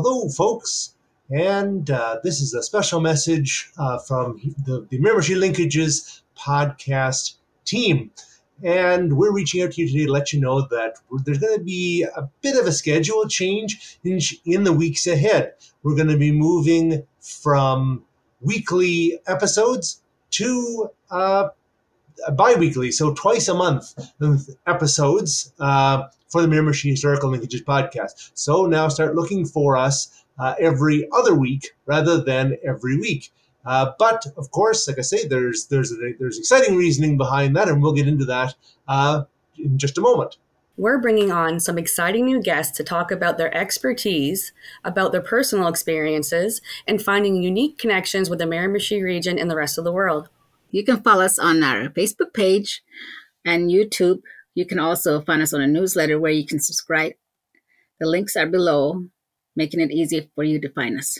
Hello, folks. And uh, this is a special message uh, from the, the Miramichi Linkages podcast team. And we're reaching out to you today to let you know that there's going to be a bit of a schedule change in, in the weeks ahead. We're going to be moving from weekly episodes to uh, bi-weekly, so twice a month episodes uh, for the Miramichi Historical Linkages podcast. So now start looking for us uh, every other week rather than every week. Uh, but of course, like I say, there's there's there's exciting reasoning behind that, and we'll get into that uh, in just a moment. We're bringing on some exciting new guests to talk about their expertise, about their personal experiences, and finding unique connections with the Miramichi region and the rest of the world. You can follow us on our Facebook page and YouTube. You can also find us on a newsletter where you can subscribe. The links are below, making it easy for you to find us.